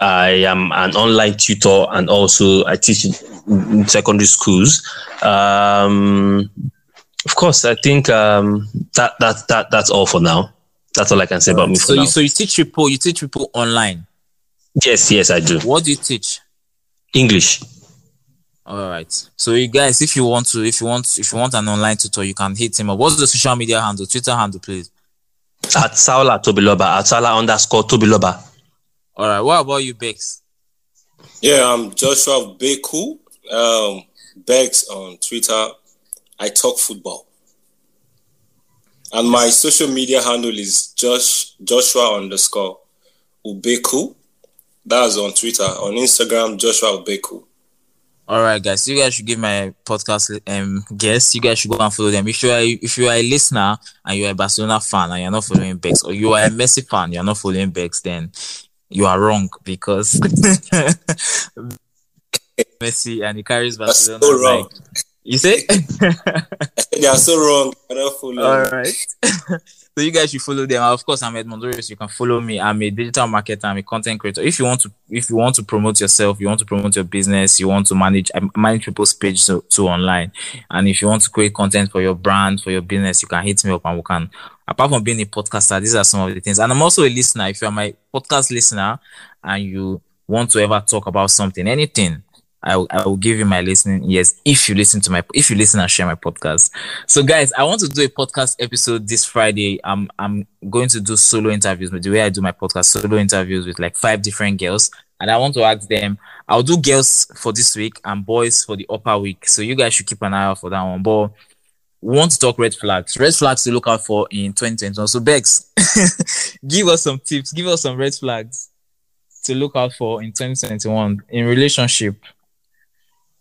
I am an online tutor and also I teach in secondary schools. Um, of course, I think um, that that that that's all for now. That's all I can say about me. so now. you so you teach people you teach people online. Yes, yes, I do. What do you teach? English. All right. So you guys, if you want to, if you want, if you want an online tutor, you can hit him up. What's the social media handle? Twitter handle, please. At Saula Tobiloba. At Saula underscore Tobiloba. All right. What about you, Bex? Yeah, I'm Joshua Ubeku. Um, Bex on Twitter. I talk football. And my social media handle is Josh Joshua underscore Ubeku. That's on Twitter. On Instagram, Joshua Ubeku. All right, guys. You guys should give my podcast um guests. You guys should go and follow them. If you are if you are a listener and you are a Barcelona fan and you're not following Bex, or you are a Messi fan, you're not following Bex, then you are wrong because Messi and he carries Barcelona. so wrong. like- you say? They are so wrong. I don't follow. All right. so you guys should follow them. Of course, I'm Edmund Oris. You can follow me. I'm a digital marketer. I'm a content creator. If you want to, if you want to promote yourself, you want to promote your business, you want to manage, I manage people's page to, to online. And if you want to create content for your brand, for your business, you can hit me up and we can. Apart from being a podcaster, these are some of the things. And I'm also a listener. If you're my podcast listener and you want to ever talk about something, anything, I will, I will give you my listening yes if you listen to my if you listen and share my podcast. So guys, I want to do a podcast episode this Friday. I'm I'm going to do solo interviews the way I do my podcast, solo interviews with like five different girls. And I want to ask them, I'll do girls for this week and boys for the upper week. So you guys should keep an eye out for that one. But want to talk red flags. Red flags to look out for in 2021. So Bex, give us some tips, give us some red flags to look out for in 2021 in relationship.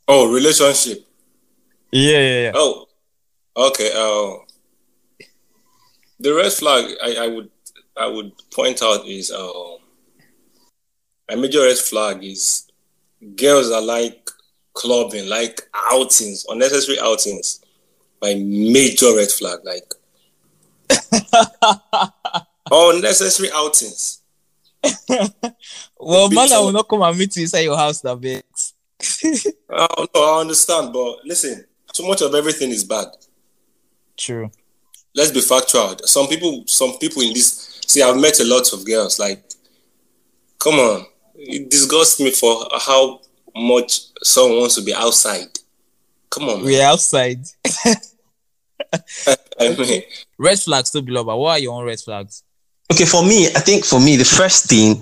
Oh, relationship. Yeah, yeah, yeah. Oh, okay. Uh, the red flag I, I would I would point out is uh, a major red flag is girls are like clubbing, like outings, unnecessary outings. My major red flag, like unnecessary outings. Well, man, I will not come and meet you inside your house, that. Oh no, I understand, but listen, too much of everything is bad. True. let's be factual. Some people, some people in this. See, I've met a lot of girls. Like, come on, it disgusts me for how much someone wants to be outside. Come on, man. We're outside. I Red flags to below, but what are your own red flags? Okay, for me, I think for me, the first thing,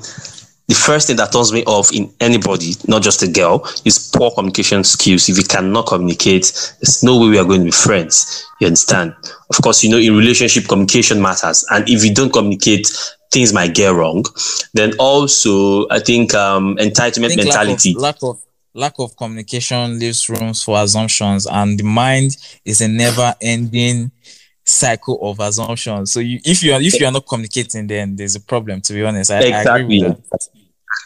the first thing that turns me off in anybody, not just a girl, is poor communication skills. If you cannot communicate, there's no way we are going to be friends. You understand? Of course, you know, in relationship, communication matters. And if you don't communicate, things might get wrong. Then also, I think um, entitlement I think mentality. Lack of, lack of lack of communication leaves rooms for assumptions, and the mind is a never-ending cycle of assumptions. So you, if you are if you are not communicating, then there's a problem. To be honest, I, I agree Exactly. with that.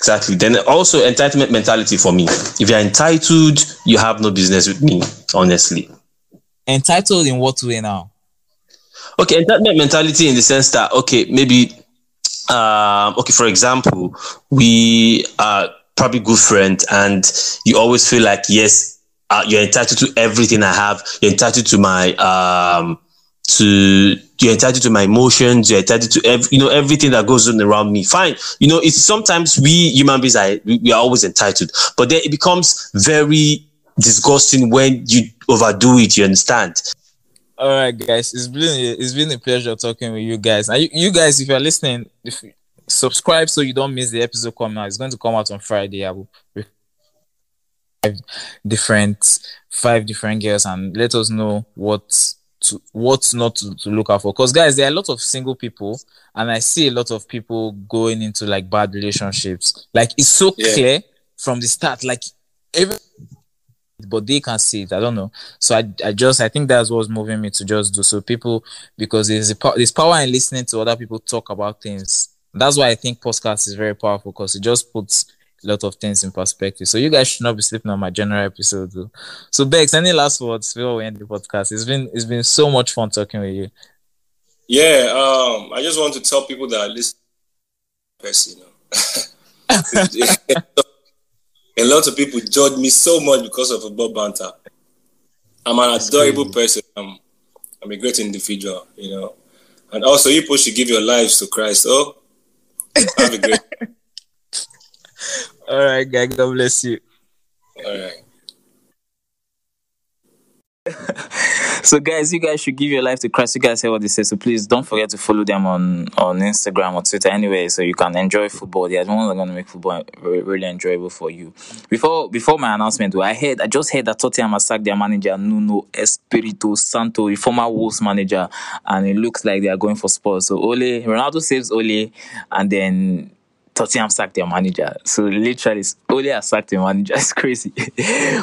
Exactly. Then also entitlement mentality for me. If you're entitled, you have no business with me, honestly. Entitled in what way now? Okay, entitlement mentality in the sense that okay, maybe um okay, for example, we are probably good friend, and you always feel like yes, uh, you're entitled to everything I have, you're entitled to my um to you're entitled to my emotions, you're entitled to you know everything that goes on around me. Fine. You know, it's sometimes we human beings are we, we are always entitled, but then it becomes very disgusting when you overdo it, you understand? All right, guys. It's been it's been a pleasure talking with you guys. And you, you guys, if you're listening, if subscribe so you don't miss the episode coming out. It's going to come out on Friday. I will five different five different girls and let us know what to what not to, to look out for. Because guys, there are a lot of single people, and I see a lot of people going into like bad relationships. Like it's so Yeah. clear from the start. Like every but they can see it. I don't know. So I, I just I think that's what's moving me to just do so. People because there's a there's power in listening to other people talk about things. That's why I think podcast is very powerful because it just puts a lot of things in perspective. So you guys should not be sleeping on my general episode. Though. So Bex, any last words before we end the podcast? It's been it's been so much fun talking with you. Yeah, um, I just want to tell people that listen, person, you know. a lot of people judge me so much because of football banter. I'm an adorable person. I'm, I'm a great individual, you know. And also, you people should give your lives to Christ. Oh, have a great. All right, guys. God bless you. All right. So guys, you guys should give your life to Christ. You guys hear what they say. So please don't forget to follow them on on Instagram or Twitter anyway, so you can enjoy football. They are the ones that are gonna make football re- really enjoyable for you. Before before my announcement, I heard I just heard that Tottenham has sacked their manager Nuno Espirito Santo, the former Wolves manager, and it looks like they are going for Spurs. So Ole Ronaldo saves Ole, and then Tottenham sacked their manager. So literally, Ole has sacked their manager. It's crazy.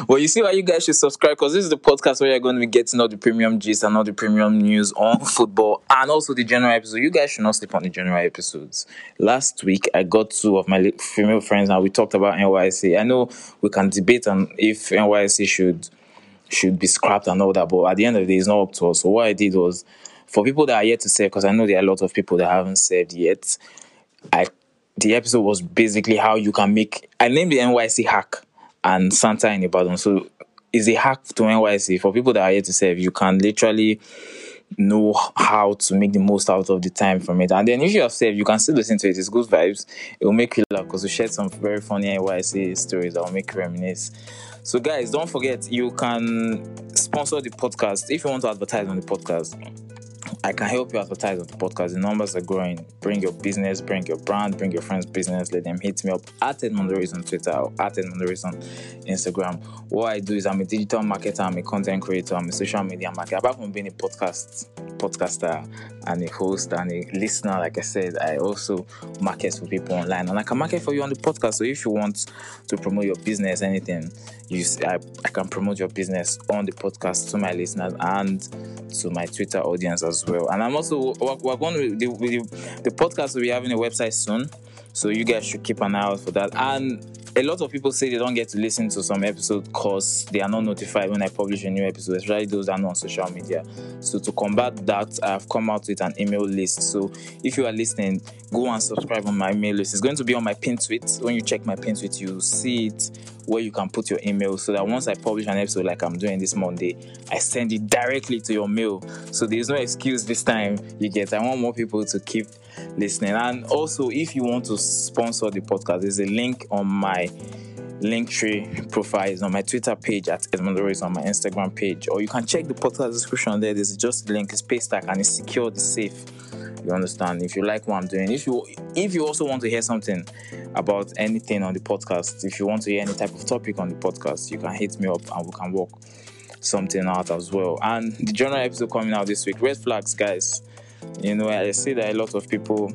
well, you see why you guys should subscribe because this is the podcast where you're going to be getting all the premium gist and all the premium news on football and also the general episode. You guys should not sleep on the general episodes. Last week, I got two of my female friends and we talked about NYSC. I know we can debate on if NYSC should should be scrapped and all that, but at the end of the day, it's not up to us. So what I did was, for people that are yet to save, because I know there are a lot of people that haven't saved yet, I the episode was basically how you can make. I named the NYSC hack and Santa in Ibadan. So it's a hack to NYSC for people that are here to serve. You can literally know how to make the most out of the time from it. And then if you have saved, you can still listen to it. It's good vibes. It will make you laugh because we shared some very funny NYSC stories that will make you reminisce. So guys, don't forget you can sponsor the podcast if you want to advertise on the podcast. I can help you advertise on the podcast. The numbers are growing. Bring your business, bring your brand, bring your friend's business. Let them hit me up at Edmund Oris on Twitter or at Edmund Oris on Instagram. What I do is I'm a digital marketer, I'm a content creator, I'm a social media marketer. Apart from being a podcast podcaster and a host and a listener, like I said, I also market for people online and I can market for you on the podcast. So if you want to promote your business, anything, you I, I can promote your business on the podcast to my listeners and to my Twitter audience as well. And I'm also we're, we're going to the, the, the podcast will be having a website soon, so you guys should keep an eye out for that. And a lot of people say they don't get to listen to some episodes because they are not notified when I publish a new episode, especially those that are not on social media. So to combat that, I've come out with an email list. So if you are listening, go and subscribe on my email list. It's going to be on my pin tweet. When you check my pin tweet, you see it where you can put your email so that once I publish an episode like I'm doing this Monday, I send it directly to your mail. So there's no excuse this time you get. I want more people to keep listening. And also, if you want to sponsor the podcast, there's a link on my Linktree profile is on my Twitter page at Edmund Oris on my Instagram page, or you can check the podcast description there. There's just a link, it's Paystack, and it's secure, it's safe. You understand? If you like what I'm doing, if you if you also want to hear something about anything on the podcast, if you want to hear any type of topic on the podcast, you can hit me up and we can work something out as well. And the general episode coming out this week, red flags, guys. You know, I see that a lot of people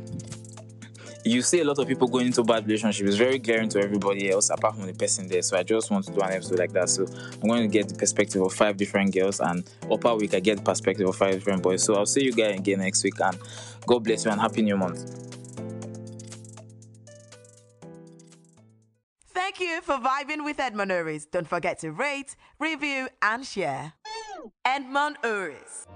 you see a lot of people going into bad relationships. It's very glaring to everybody else apart from the person there. So I just want to do an episode like that. So I'm going to get the perspective of five different girls, and upper week I get the perspective of five different boys. So I'll see you guys again next week, and God bless you and happy new month. Thank you for vibing with Edmund Oris. Don't forget to rate, review, and share. Edmund Oris.